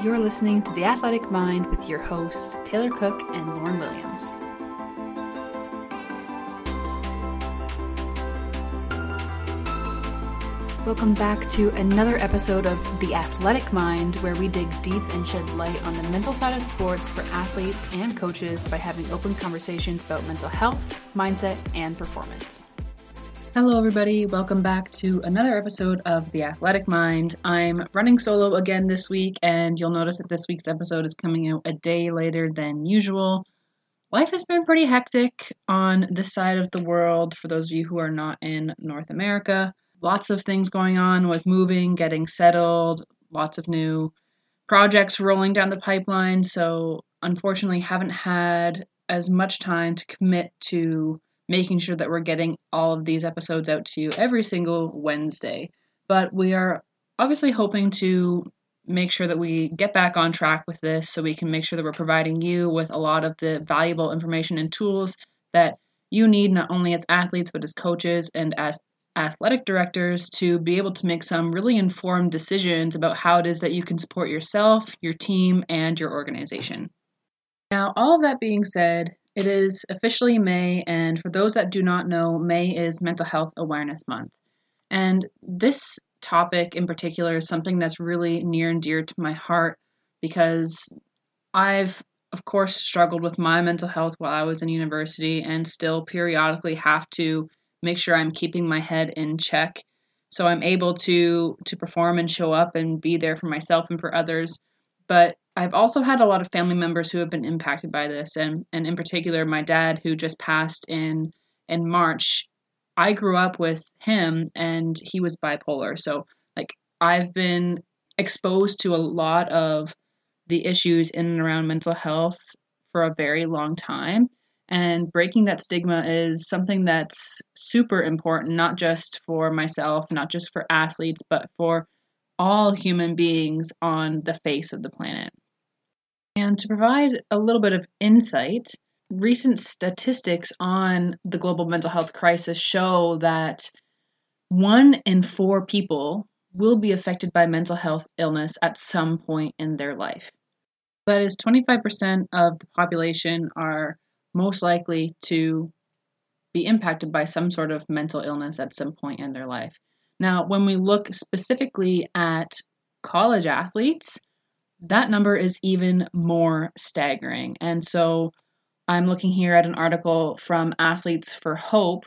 You're listening to The Athletic Mind with your hosts, Taylor Cook and Lauren Williams. Welcome back to another episode of The Athletic Mind, where we dig deep and shed light on the mental side of sports for athletes and coaches by having open conversations about mental health, mindset, and performance. Hello, everybody. Welcome back to another episode of The Athletic Mind. I'm running solo again this week, and you'll notice that this week's episode is coming out a day later than usual. Life has been pretty hectic on this side of the world for those of you who are not in North America lots of things going on with moving, getting settled, lots of new projects rolling down the pipeline. So, unfortunately, haven't had as much time to commit to making sure that we're getting all of these episodes out to you every single Wednesday. But we are obviously hoping to make sure that we get back on track with this so we can make sure that we're providing you with a lot of the valuable information and tools that you need not only as athletes but as coaches and as athletic directors to be able to make some really informed decisions about how it is that you can support yourself, your team, and your organization. Now, all of that being said, it is officially May, and for those that do not know, May is Mental Health Awareness Month. And this topic in particular is something that's really near and dear to my heart because I've, of course, struggled with my mental health while I was in university and still periodically have to make sure I'm keeping my head in check so I'm able to to perform and show up and be there for myself and for others. But I've also had a lot of family members who have been impacted by this and and in particular my dad who just passed in in March. I grew up with him and he was bipolar. So like I've been exposed to a lot of the issues in and around mental health for a very long time. And breaking that stigma is something that's super important, not just for myself, not just for athletes, but for all human beings on the face of the planet. And to provide a little bit of insight, recent statistics on the global mental health crisis show that one in four people will be affected by mental health illness at some point in their life. That is 25% of the population are most likely to be impacted by some sort of mental illness at some point in their life. Now, when we look specifically at college athletes, that number is even more staggering. And so I'm looking here at an article from Athletes for Hope.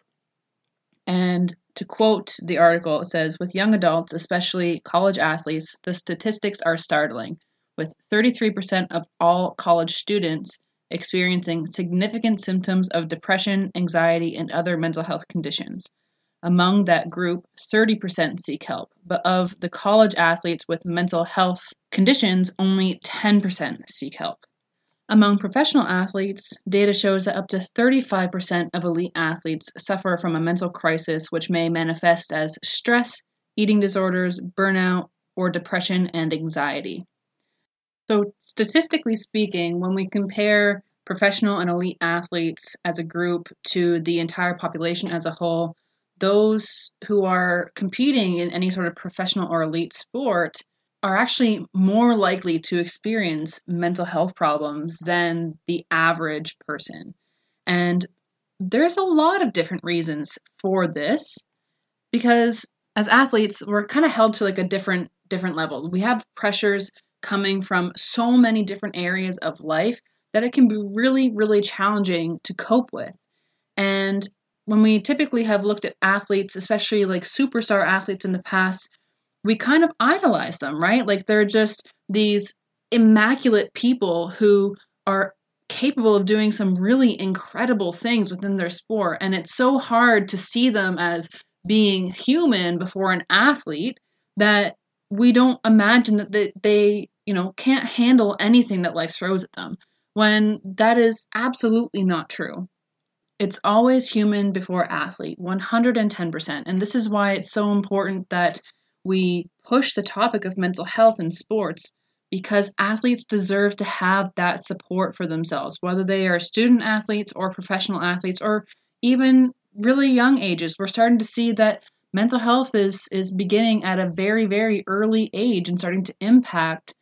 And to quote the article, it says With young adults, especially college athletes, the statistics are startling, with 33% of all college students experiencing significant symptoms of depression, anxiety, and other mental health conditions. Among that group, 30% seek help, but of the college athletes with mental health conditions, only 10% seek help. Among professional athletes, data shows that up to 35% of elite athletes suffer from a mental crisis, which may manifest as stress, eating disorders, burnout, or depression and anxiety. So, statistically speaking, when we compare professional and elite athletes as a group to the entire population as a whole, those who are competing in any sort of professional or elite sport are actually more likely to experience mental health problems than the average person. And there's a lot of different reasons for this because as athletes, we're kind of held to like a different different level. We have pressures coming from so many different areas of life that it can be really, really challenging to cope with. And when we typically have looked at athletes, especially like superstar athletes in the past, we kind of idolize them, right? Like they're just these immaculate people who are capable of doing some really incredible things within their sport. And it's so hard to see them as being human before an athlete that we don't imagine that they you know, can't handle anything that life throws at them, when that is absolutely not true. It's always human before athlete, 110%. And this is why it's so important that we push the topic of mental health in sports because athletes deserve to have that support for themselves, whether they are student athletes or professional athletes or even really young ages. We're starting to see that mental health is is beginning at a very very early age and starting to impact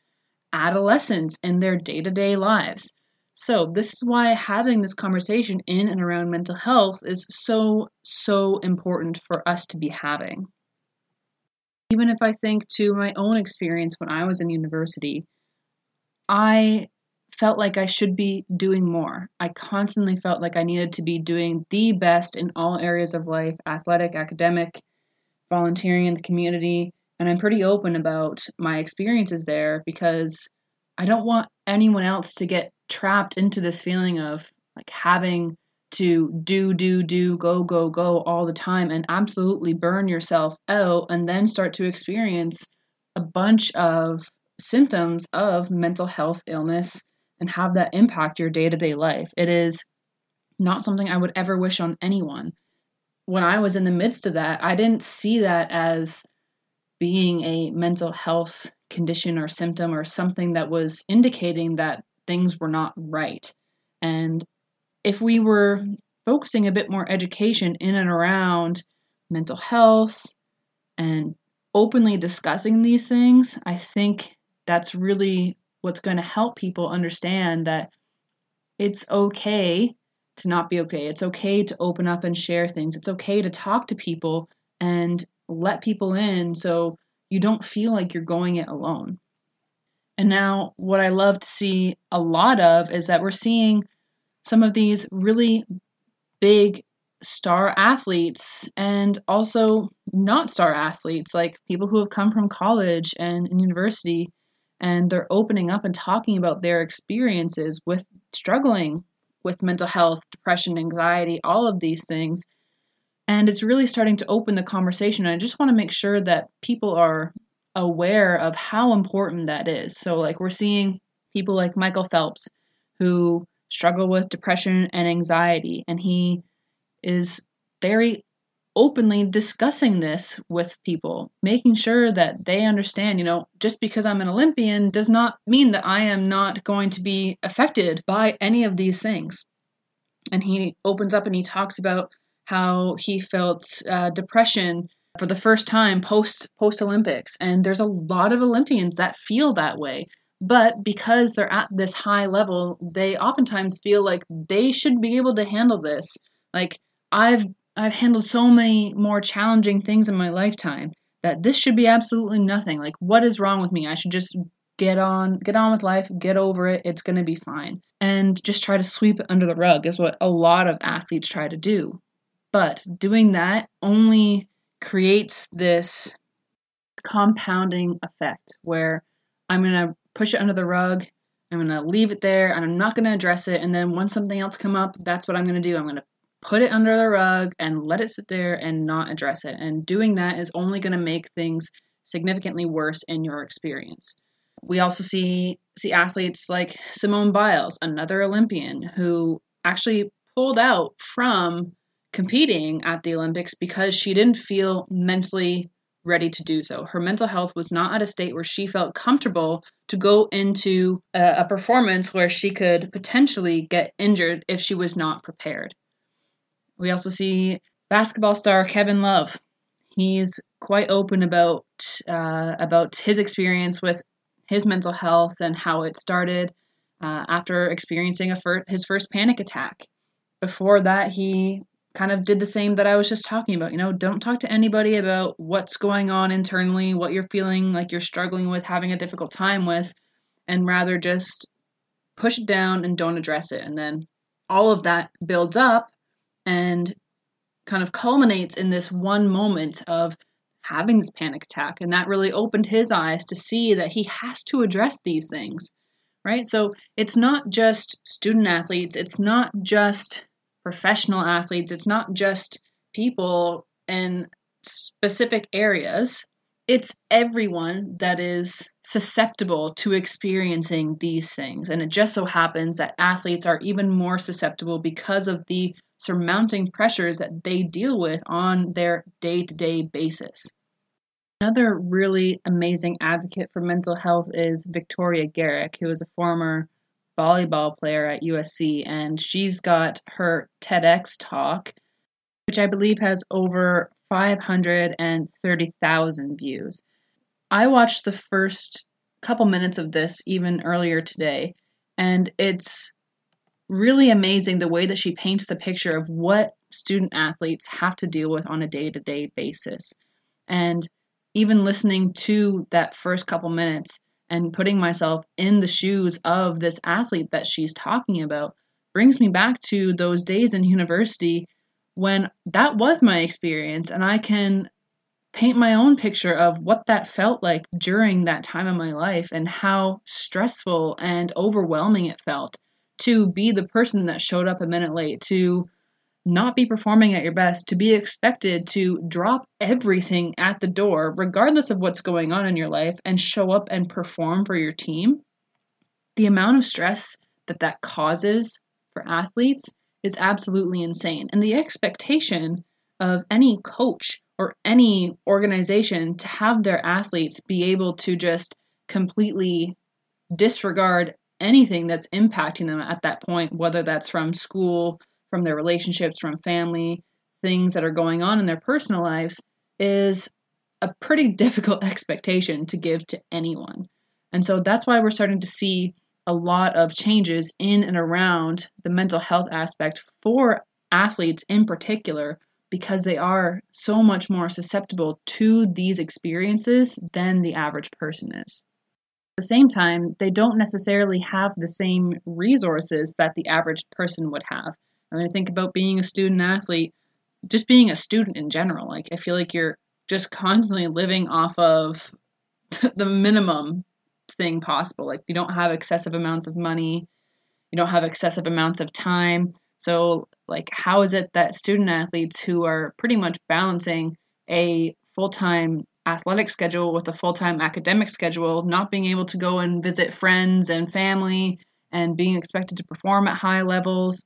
adolescents in their day to day lives. So, this is why having this conversation in and around mental health is so, so important for us to be having. Even if I think to my own experience when I was in university, I felt like I should be doing more. I constantly felt like I needed to be doing the best in all areas of life athletic, academic, volunteering in the community. And I'm pretty open about my experiences there because I don't want anyone else to get trapped into this feeling of like having to do, do, do, go, go, go all the time and absolutely burn yourself out and then start to experience a bunch of symptoms of mental health illness and have that impact your day to day life. It is not something I would ever wish on anyone. When I was in the midst of that, I didn't see that as being a mental health condition or symptom or something that was indicating that things were not right. And if we were focusing a bit more education in and around mental health and openly discussing these things, I think that's really what's going to help people understand that it's okay to not be okay. It's okay to open up and share things. It's okay to talk to people and let people in so you don't feel like you're going it alone. And now, what I love to see a lot of is that we're seeing some of these really big star athletes and also not star athletes, like people who have come from college and university and they're opening up and talking about their experiences with struggling with mental health, depression, anxiety, all of these things. And it's really starting to open the conversation. And I just want to make sure that people are aware of how important that is. So, like, we're seeing people like Michael Phelps who struggle with depression and anxiety, and he is very openly discussing this with people, making sure that they understand, you know, just because I'm an Olympian does not mean that I am not going to be affected by any of these things. And he opens up and he talks about how he felt uh, depression for the first time post post Olympics, and there's a lot of Olympians that feel that way. But because they're at this high level, they oftentimes feel like they should be able to handle this. Like I've I've handled so many more challenging things in my lifetime that this should be absolutely nothing. Like, what is wrong with me? I should just get on, get on with life, get over it. It's going to be fine. And just try to sweep it under the rug is what a lot of athletes try to do. But doing that only creates this compounding effect where I'm going to push it under the rug. I'm going to leave it there and I'm not going to address it. And then once something else come up, that's what I'm going to do. I'm going to put it under the rug and let it sit there and not address it. And doing that is only going to make things significantly worse in your experience. We also see see athletes like Simone Biles, another Olympian who actually pulled out from competing at the Olympics because she didn't feel mentally ready to do so. Her mental health was not at a state where she felt comfortable to go into a, a performance where she could potentially get injured if she was not prepared. We also see basketball star Kevin Love. He's quite open about uh, about his experience with his mental health and how it started uh, after experiencing fir- his first panic attack. Before that, he kind of did the same that I was just talking about. You know, don't talk to anybody about what's going on internally, what you're feeling like you're struggling with, having a difficult time with, and rather just push it down and don't address it. And then all of that builds up and kind of culminates in this one moment of having this panic attack. And that really opened his eyes to see that he has to address these things, right? So it's not just student athletes, it's not just professional athletes, it's not just people in specific areas it's everyone that is susceptible to experiencing these things. And it just so happens that athletes are even more susceptible because of the surmounting pressures that they deal with on their day to day basis. Another really amazing advocate for mental health is Victoria Garrick, who is a former volleyball player at USC, and she's got her TEDx talk, which I believe has over 530,000 views. I watched the first couple minutes of this even earlier today, and it's really amazing the way that she paints the picture of what student athletes have to deal with on a day to day basis. And even listening to that first couple minutes and putting myself in the shoes of this athlete that she's talking about brings me back to those days in university when that was my experience and I can paint my own picture of what that felt like during that time of my life and how stressful and overwhelming it felt to be the person that showed up a minute late, to not be performing at your best, to be expected to drop everything at the door, regardless of what's going on in your life, and show up and perform for your team. The amount of stress that that causes for athletes is absolutely insane. And the expectation of any coach or any organization to have their athletes be able to just completely disregard anything that's impacting them at that point, whether that's from school, from their relationships, from family, things that are going on in their personal lives, is a pretty difficult expectation to give to anyone. And so that's why we're starting to see a lot of changes in and around the mental health aspect for athletes in particular because they are so much more susceptible to these experiences than the average person is At the same time, they don't necessarily have the same resources that the average person would have. I mean, I think about being a student athlete, just being a student in general. Like, I feel like you're just constantly living off of the minimum thing possible. Like, you don't have excessive amounts of money, you don't have excessive amounts of time. So, like, how is it that student athletes who are pretty much balancing a full time athletic schedule with a full time academic schedule, not being able to go and visit friends and family and being expected to perform at high levels.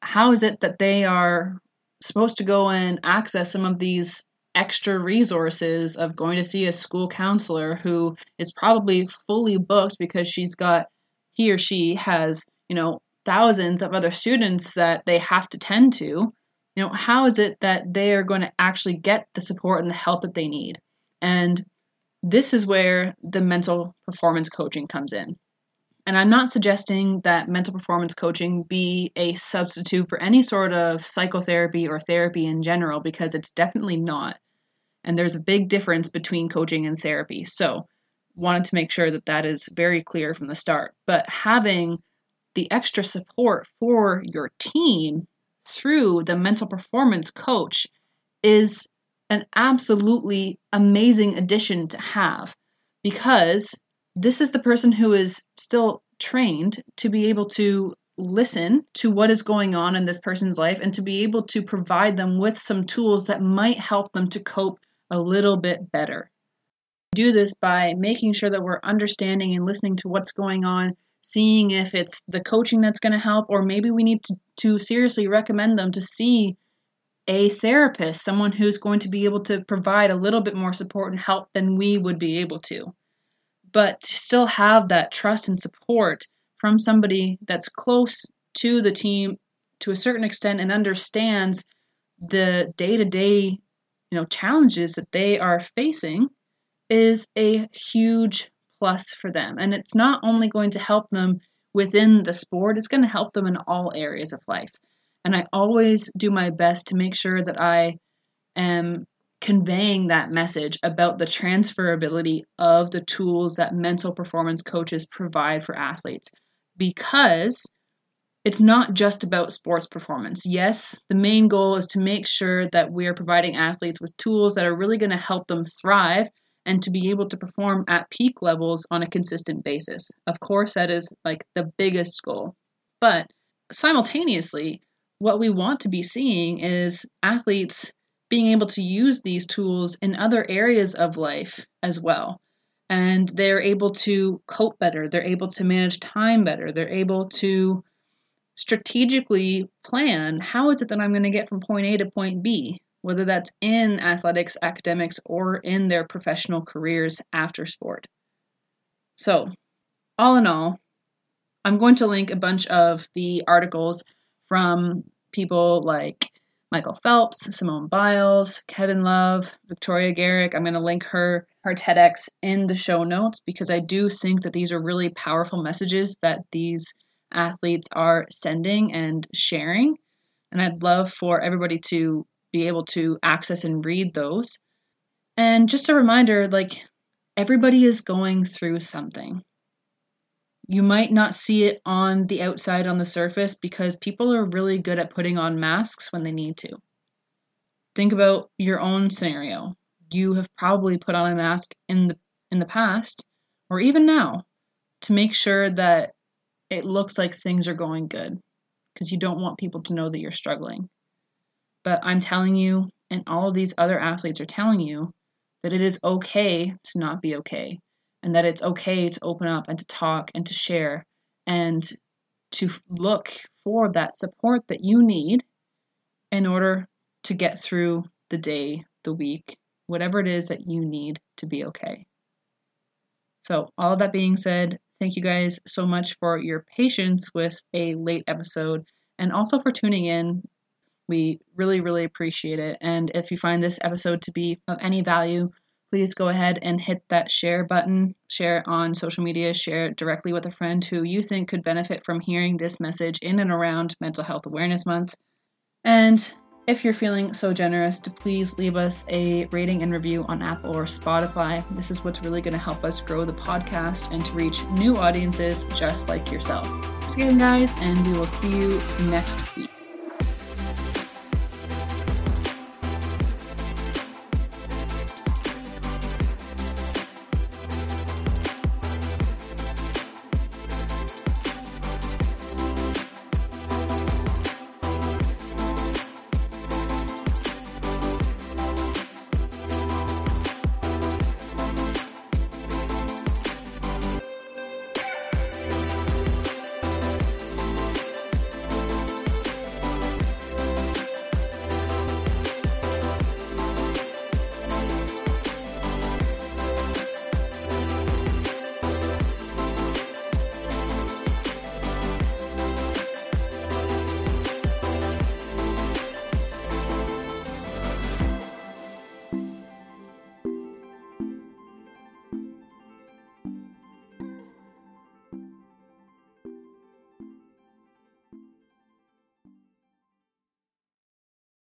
How is it that they are supposed to go and access some of these extra resources of going to see a school counselor who is probably fully booked because she's got he or she has, you know, thousands of other students that they have to tend to? You know, how is it that they are going to actually get the support and the help that they need? And this is where the mental performance coaching comes in. And I'm not suggesting that mental performance coaching be a substitute for any sort of psychotherapy or therapy in general, because it's definitely not. And there's a big difference between coaching and therapy. So, wanted to make sure that that is very clear from the start. But having the extra support for your team through the mental performance coach is an absolutely amazing addition to have because this is the person who is still trained to be able to listen to what is going on in this person's life and to be able to provide them with some tools that might help them to cope a little bit better. Do this by making sure that we're understanding and listening to what's going on, seeing if it's the coaching that's going to help, or maybe we need to, to seriously recommend them to see a therapist, someone who's going to be able to provide a little bit more support and help than we would be able to. But still have that trust and support from somebody that's close to the team to a certain extent and understands the day-to-day, you know, challenges that they are facing is a huge plus for them. And it's not only going to help them within the sport, it's going to help them in all areas of life. And I always do my best to make sure that I am conveying that message about the transferability of the tools that mental performance coaches provide for athletes because it's not just about sports performance. Yes, the main goal is to make sure that we are providing athletes with tools that are really going to help them thrive and to be able to perform at peak levels on a consistent basis. Of course, that is like the biggest goal. But simultaneously, what we want to be seeing is athletes being able to use these tools in other areas of life as well. And they're able to cope better, they're able to manage time better, they're able to strategically plan how is it that I'm going to get from point A to point B, whether that's in athletics, academics, or in their professional careers after sport. So, all in all, I'm going to link a bunch of the articles from people like Michael Phelps, Simone Biles, Kevin Love, Victoria Garrick. I'm going to link her her TEDx in the show notes because I do think that these are really powerful messages that these athletes are sending and sharing. And I'd love for everybody to be able to access and read those. And just a reminder like everybody is going through something. You might not see it on the outside on the surface because people are really good at putting on masks when they need to. Think about your own scenario. You have probably put on a mask in the in the past or even now to make sure that it looks like things are going good because you don't want people to know that you're struggling. But I'm telling you, and all of these other athletes are telling you, that it is okay to not be okay and that it's okay to open up and to talk and to share and to look for that support that you need in order to get through the day, the week, whatever it is that you need to be okay. So, all of that being said, thank you guys so much for your patience with a late episode and also for tuning in. We really, really appreciate it. And if you find this episode to be of any value, please go ahead and hit that share button, share it on social media, share it directly with a friend who you think could benefit from hearing this message in and around Mental Health Awareness Month. And if you're feeling so generous, to please leave us a rating and review on Apple or Spotify. This is what's really going to help us grow the podcast and to reach new audiences just like yourself. Thanks again, guys, and we will see you next week.